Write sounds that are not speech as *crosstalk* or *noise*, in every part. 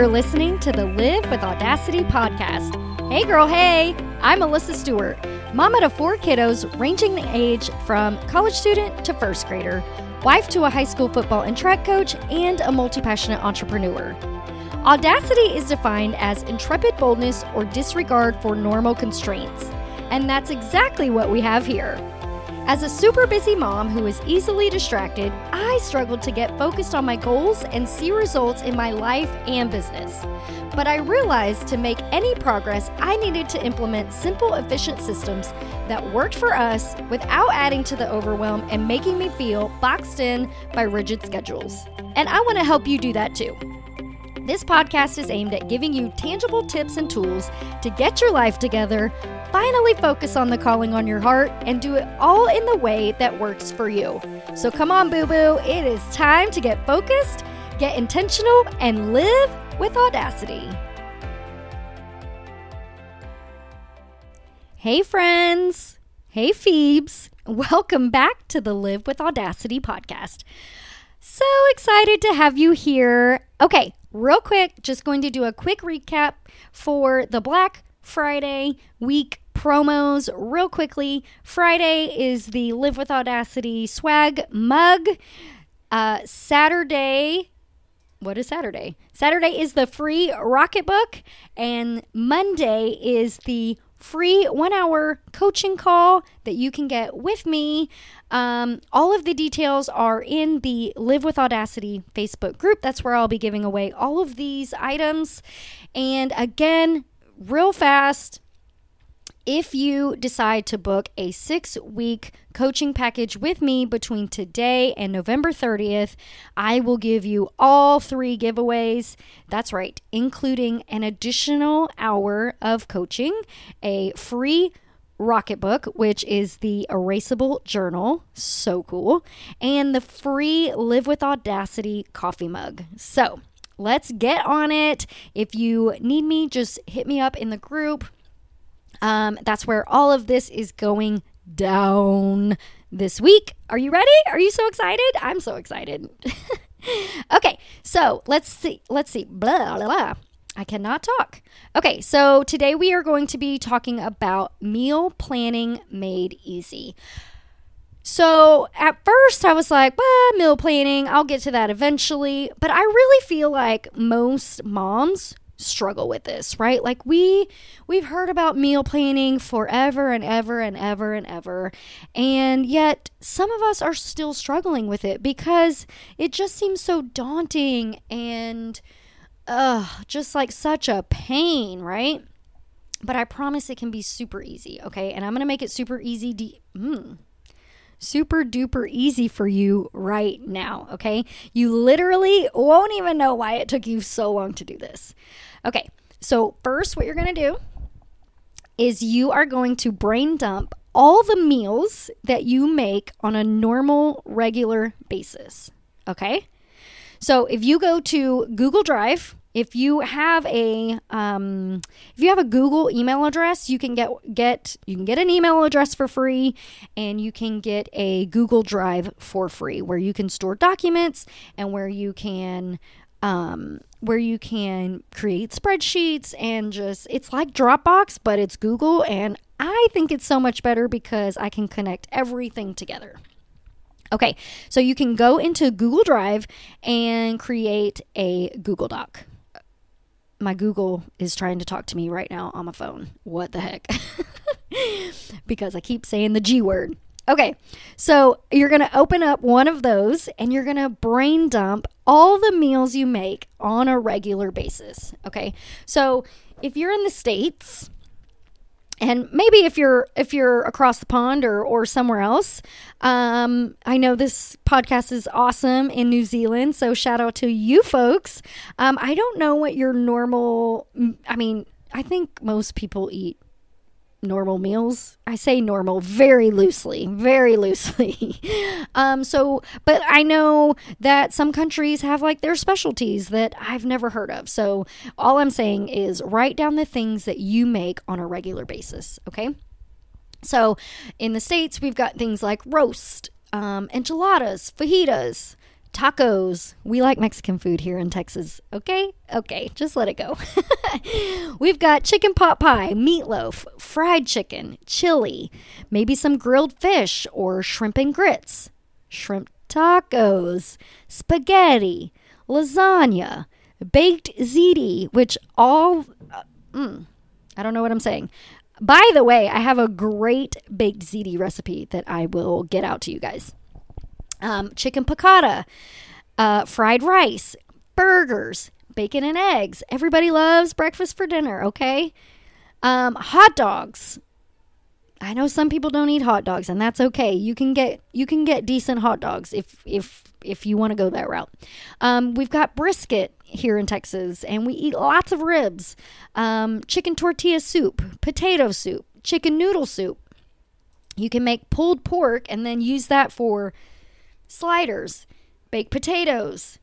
You're listening to the Live with Audacity podcast. Hey, girl, hey, I'm Melissa Stuart, mama to four kiddos ranging the age from college student to first grader, wife to a high school football and track coach, and a multi passionate entrepreneur. Audacity is defined as intrepid boldness or disregard for normal constraints, and that's exactly what we have here. As a super busy mom who is easily distracted, I struggled to get focused on my goals and see results in my life and business. But I realized to make any progress, I needed to implement simple, efficient systems that worked for us without adding to the overwhelm and making me feel boxed in by rigid schedules. And I want to help you do that too. This podcast is aimed at giving you tangible tips and tools to get your life together, finally focus on the calling on your heart, and do it all in the way that works for you. So come on, boo boo, it is time to get focused, get intentional, and live with audacity. Hey, friends. Hey, Phoebes. Welcome back to the Live with Audacity podcast. So excited to have you here. Okay, real quick, just going to do a quick recap for the Black Friday week promos real quickly. Friday is the Live with Audacity swag mug. Uh, Saturday, what is Saturday? Saturday is the free Rocketbook, and Monday is the free one hour coaching call that you can get with me. Um, all of the details are in the Live with Audacity Facebook group. That's where I'll be giving away all of these items. And again, real fast, if you decide to book a six week coaching package with me between today and November 30th, I will give you all three giveaways. That's right, including an additional hour of coaching, a free Rocketbook, which is the erasable journal, so cool, and the free Live with Audacity coffee mug. So let's get on it. If you need me, just hit me up in the group. Um, that's where all of this is going down this week. Are you ready? Are you so excited? I'm so excited. *laughs* okay, so let's see. Let's see. Blah, blah, blah. I cannot talk. Okay, so today we are going to be talking about meal planning made easy. So at first I was like, well, meal planning, I'll get to that eventually. But I really feel like most moms struggle with this, right? Like we we've heard about meal planning forever and ever and ever and ever. And yet some of us are still struggling with it because it just seems so daunting and uh just like such a pain, right? But I promise it can be super easy, okay? And I'm going to make it super easy de- mm, super duper easy for you right now, okay? You literally won't even know why it took you so long to do this. Okay, so first, what you're gonna do is you are going to brain dump all the meals that you make on a normal, regular basis, okay? So if you go to Google Drive, if you have a um, if you have a Google email address, you can get get you can get an email address for free, and you can get a Google Drive for free, where you can store documents and where you can um, where you can create spreadsheets and just it's like Dropbox, but it's Google, and I think it's so much better because I can connect everything together. Okay, so you can go into Google Drive and create a Google Doc my Google is trying to talk to me right now on my phone. What the heck? *laughs* because I keep saying the G word. Okay, so you're going to open up one of those and you're going to brain dump all the meals you make on a regular basis. Okay, so if you're in the States, and maybe if you're if you're across the pond or or somewhere else um, i know this podcast is awesome in new zealand so shout out to you folks. Um, i don't know what your normal i mean i think most people eat normal meals. I say normal very loosely, very loosely. *laughs* um, so, but I know that some countries have like their specialties that I've never heard of. So, all I'm saying is write down the things that you make on a regular basis, okay? So, in the States, we've got things like roast, um, enchiladas, fajitas, Tacos. We like Mexican food here in Texas. Okay? Okay, just let it go. *laughs* We've got chicken pot pie, meatloaf, fried chicken, chili, maybe some grilled fish or shrimp and grits, shrimp tacos, spaghetti, lasagna, baked ziti, which all. Uh, mm, I don't know what I'm saying. By the way, I have a great baked ziti recipe that I will get out to you guys um, chicken piccata, uh, fried rice, burgers, bacon and eggs. Everybody loves breakfast for dinner, okay? Um, hot dogs. I know some people don't eat hot dogs, and that's okay. You can get you can get decent hot dogs if if if you want to go that route. Um, we've got brisket here in Texas, and we eat lots of ribs, um, chicken tortilla soup, potato soup, chicken noodle soup. You can make pulled pork and then use that for sliders, baked potatoes,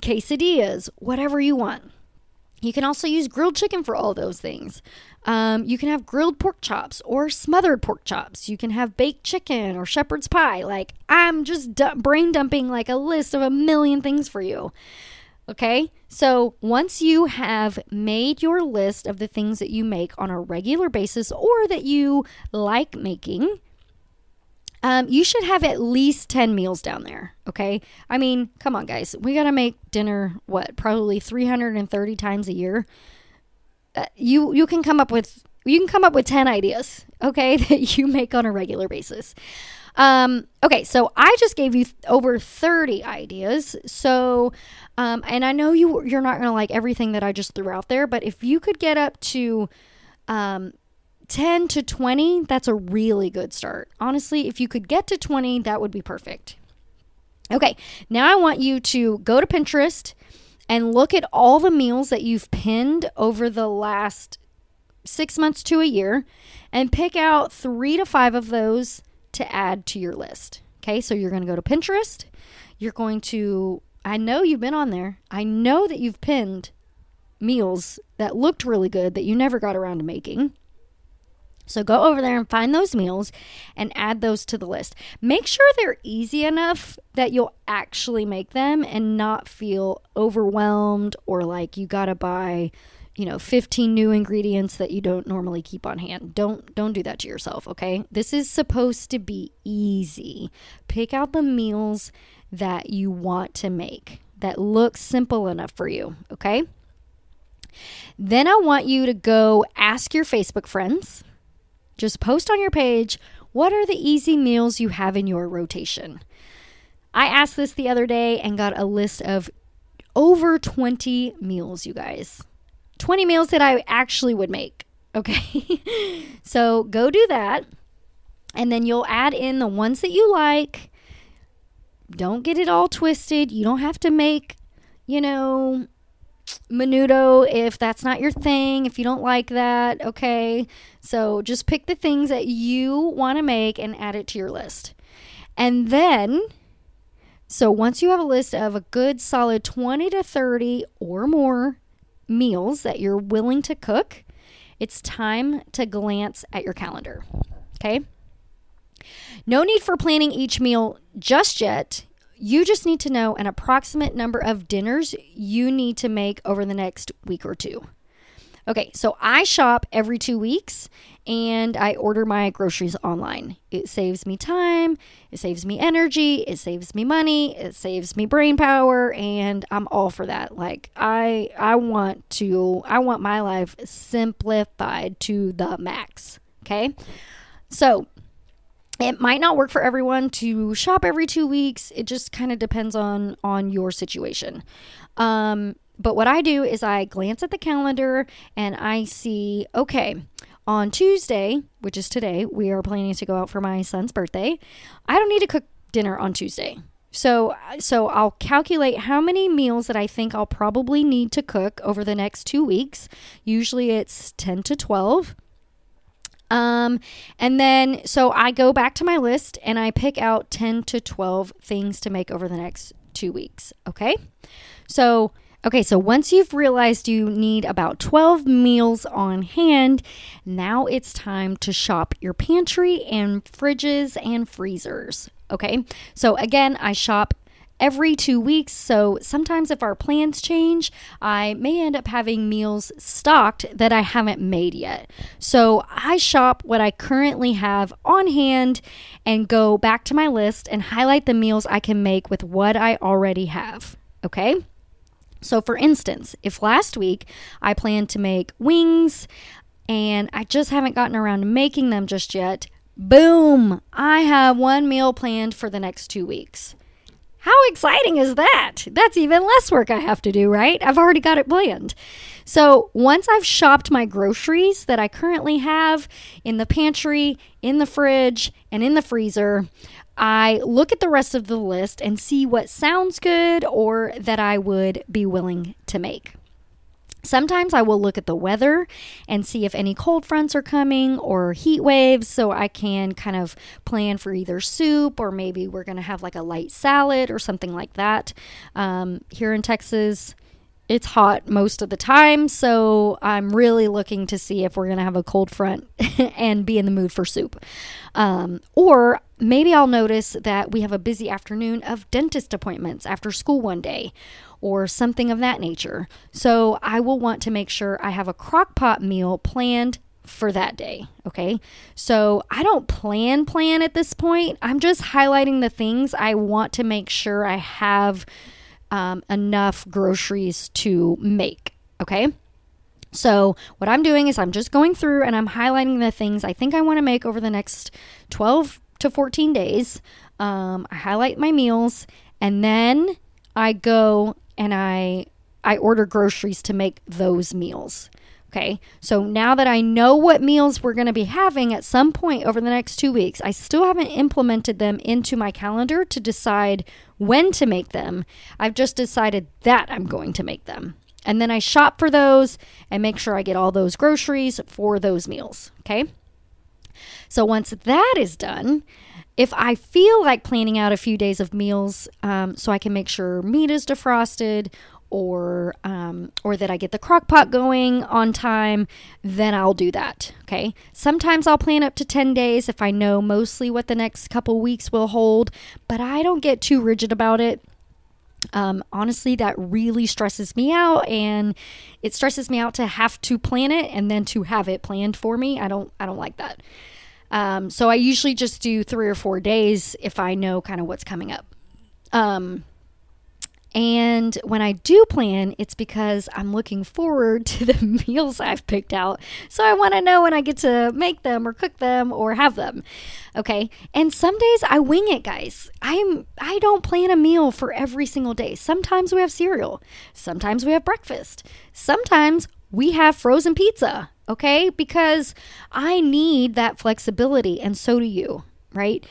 quesadillas, whatever you want. You can also use grilled chicken for all those things. Um, you can have grilled pork chops or smothered pork chops. You can have baked chicken or shepherd's pie. Like, I'm just brain dumping like a list of a million things for you. Okay, so once you have made your list of the things that you make on a regular basis or that you like making, um, you should have at least 10 meals down there. Okay. I mean, come on, guys. We got to make dinner, what, probably 330 times a year. Uh, you, you can come up with, you can come up with 10 ideas, okay, *laughs* that you make on a regular basis. Um, okay, so I just gave you th- over 30 ideas. So, um, and I know you you're not to like everything that I just threw out there, but if you could get up to um, 10 to 20, that's a really good start. Honestly, if you could get to 20, that would be perfect. Okay, now I want you to go to Pinterest and look at all the meals that you've pinned over the last six months to a year and pick out three to five of those to add to your list. Okay, so you're going to go to Pinterest. You're going to, I know you've been on there. I know that you've pinned meals that looked really good that you never got around to making. So go over there and find those meals and add those to the list. Make sure they're easy enough that you'll actually make them and not feel overwhelmed or like you got to buy, you know, 15 new ingredients that you don't normally keep on hand. Don't don't do that to yourself, okay? This is supposed to be easy. Pick out the meals that you want to make that look simple enough for you, okay? Then I want you to go ask your Facebook friends just post on your page what are the easy meals you have in your rotation. I asked this the other day and got a list of over 20 meals, you guys. 20 meals that I actually would make. *laughs* Okay. so go do that. And then you'll add in the ones that you like. Don't get it all twisted. You don't have to make, you know, menudo if that's not your thing, if you don't like that, okay? So just pick the things that you want to make and add it to your list. And then, so once you have a list of a good solid 20 to 30 or more meals that you're willing to cook, it's time to glance at your calendar, okay? No need for planning each meal just yet you just need to know an approximate number of dinners you need to make over the next week or two. Okay, so I shop every two weeks and I order my groceries online. It saves me time, it saves me energy, it saves me money, it saves me brain power, and I'm all for that. Like I I want to I want my life simplified to the max. Okay? So it might not work for everyone to shop every two weeks it just kind of depends on on your situation um, but what i do is i glance at the calendar and i see okay on tuesday which is today we are planning to go out for my son's birthday i don't need to cook dinner on tuesday so so I'll calculate how many meals that I think I'll probably need to cook over the next 2 weeks. Usually it's 10 to 12. Um, and then so I go back to my list and I pick out 10 to 12 things to make over the next two weeks. Okay. So, okay, so once you've realized you need about 12 meals on hand, now it's time to shop your pantry and fridges and freezers. Okay. So, again, I shop every two weeks. So sometimes, if our plans change, I may end up having meals stocked that I haven't made yet. So I shop what I currently have on hand and go back to my list and highlight the meals I can make with what I already have. Okay? So, for instance, if last week I planned to make wings and I just haven't gotten around to making them just yet, boom, I have one meal planned for the next two weeks. How exciting is that? That's even less work I have to do, right? I've already got it planned. So once I've shopped my groceries that I currently have in the pantry, in the fridge, and in the freezer, I look at the rest of the list and see what sounds good or that I would be willing to make. Sometimes I will look at the weather and see if any cold fronts are coming or heat waves so I can kind of plan for either soup or maybe we're going to have like a light salad or something like that. Um, here in Texas, it's hot most of the time, so I'm really looking to see if we're going to have a cold front *laughs* and be in the mood for soup. Um, or maybe I'll notice that we have a busy afternoon of dentist appointments after school one day or something of that nature. So I will want to make sure I have a crock pot meal planned for that day. Okay. So I don't plan plan at this point. I'm just highlighting the things I want to make sure I have um, enough groceries to make. Okay. So, what I'm doing is I'm just going through and I'm highlighting the things I think I want to make over the next 12 to 14 days. Um, I highlight my meals and then I go and I I order groceries to make those meals. Okay. So now that I know what meals we're going to be having at some point over the next 2 weeks, I still haven't implemented them into my calendar to decide when to make them. I've just decided that I'm going to make them. And then I shop for those and make sure I get all those groceries for those meals. Okay. So once that is done, if I feel like planning out a few days of meals um, so I can make sure meat is defrosted or um, or that I get the crock pot going on time, then I'll do that. Okay. Sometimes I'll plan up to 10 days if I know mostly what the next couple weeks will hold, but I don't get too rigid about it. Um, honestly, that really stresses me out, and it stresses me out to have to plan it and then to have it planned for me. I don't I don't like that. Um, so I usually just do three or four days if I know kind of what's coming up. Um, and when I do plan, it's because I'm looking forward *laughs* to the meals I've picked out. So I want to know when I get to make them or cook them or have them. Okay? And some days I wing it, guys. I'm I don't plan a meal for every single day. Sometimes we have cereal. Sometimes we have breakfast. Sometimes we have frozen pizza okay? Because I need that flexibility, and so do you, right?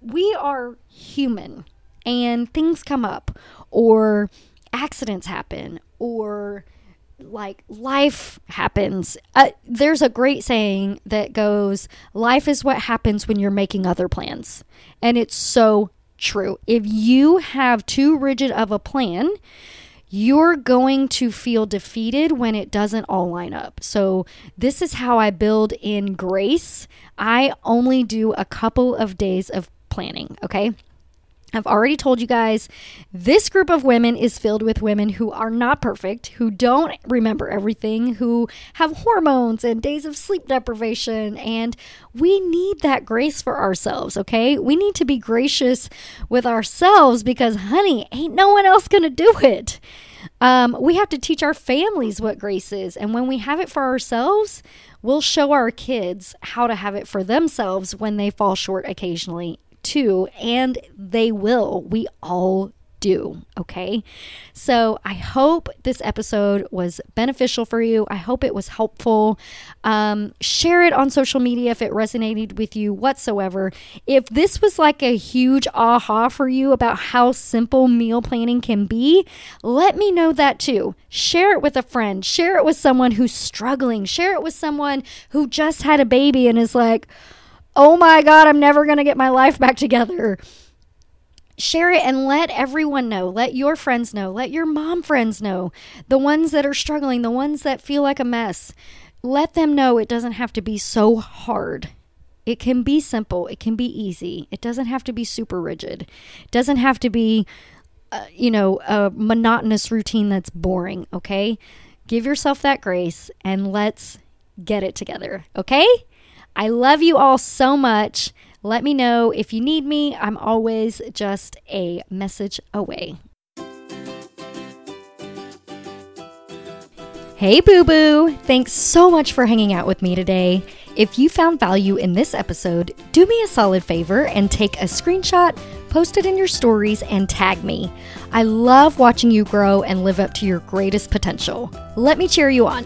We are human, and things come up, or accidents happen, or like life happens. Uh, there's a great saying that goes, Life is what happens when you're making other plans. And it's so true. If you have too rigid of a plan, you're going to feel defeated when it doesn't all line up. So, this is how I build in grace. I only do a couple of days of planning, okay? I've already told you guys this group of women is filled with women who are not perfect, who don't remember everything, who have hormones and days of sleep deprivation. And we need that grace for ourselves, okay? We need to be gracious with ourselves because, honey, ain't no one else gonna do it. Um, we have to teach our families what grace is. And when we have it for ourselves, we'll show our kids how to have it for themselves when they fall short occasionally too, and they will. We all do. Okay. So I hope this episode was beneficial for you. I hope it was helpful. Um, share it on social media if it resonated with you whatsoever. If this was like a huge aha for you about how simple meal planning can be, let me know that too. Share it with a friend, share it with someone who's struggling, share it with someone who just had a baby and is like, oh my God, I'm never going to get my life back together share it and let everyone know. Let your friends know. Let your mom friends know. The ones that are struggling, the ones that feel like a mess. Let them know it doesn't have to be so hard. It can be simple, it can be easy. It doesn't have to be super rigid. It doesn't have to be uh, you know, a monotonous routine that's boring, okay? Give yourself that grace and let's get it together, okay? I love you all so much. Let me know if you need me. I'm always just a message away. Hey, boo boo! Thanks so much for hanging out with me today. If you found value in this episode, do me a solid favor and take a screenshot, post it in your stories, and tag me. I love watching you grow and live up to your greatest potential. Let me cheer you on.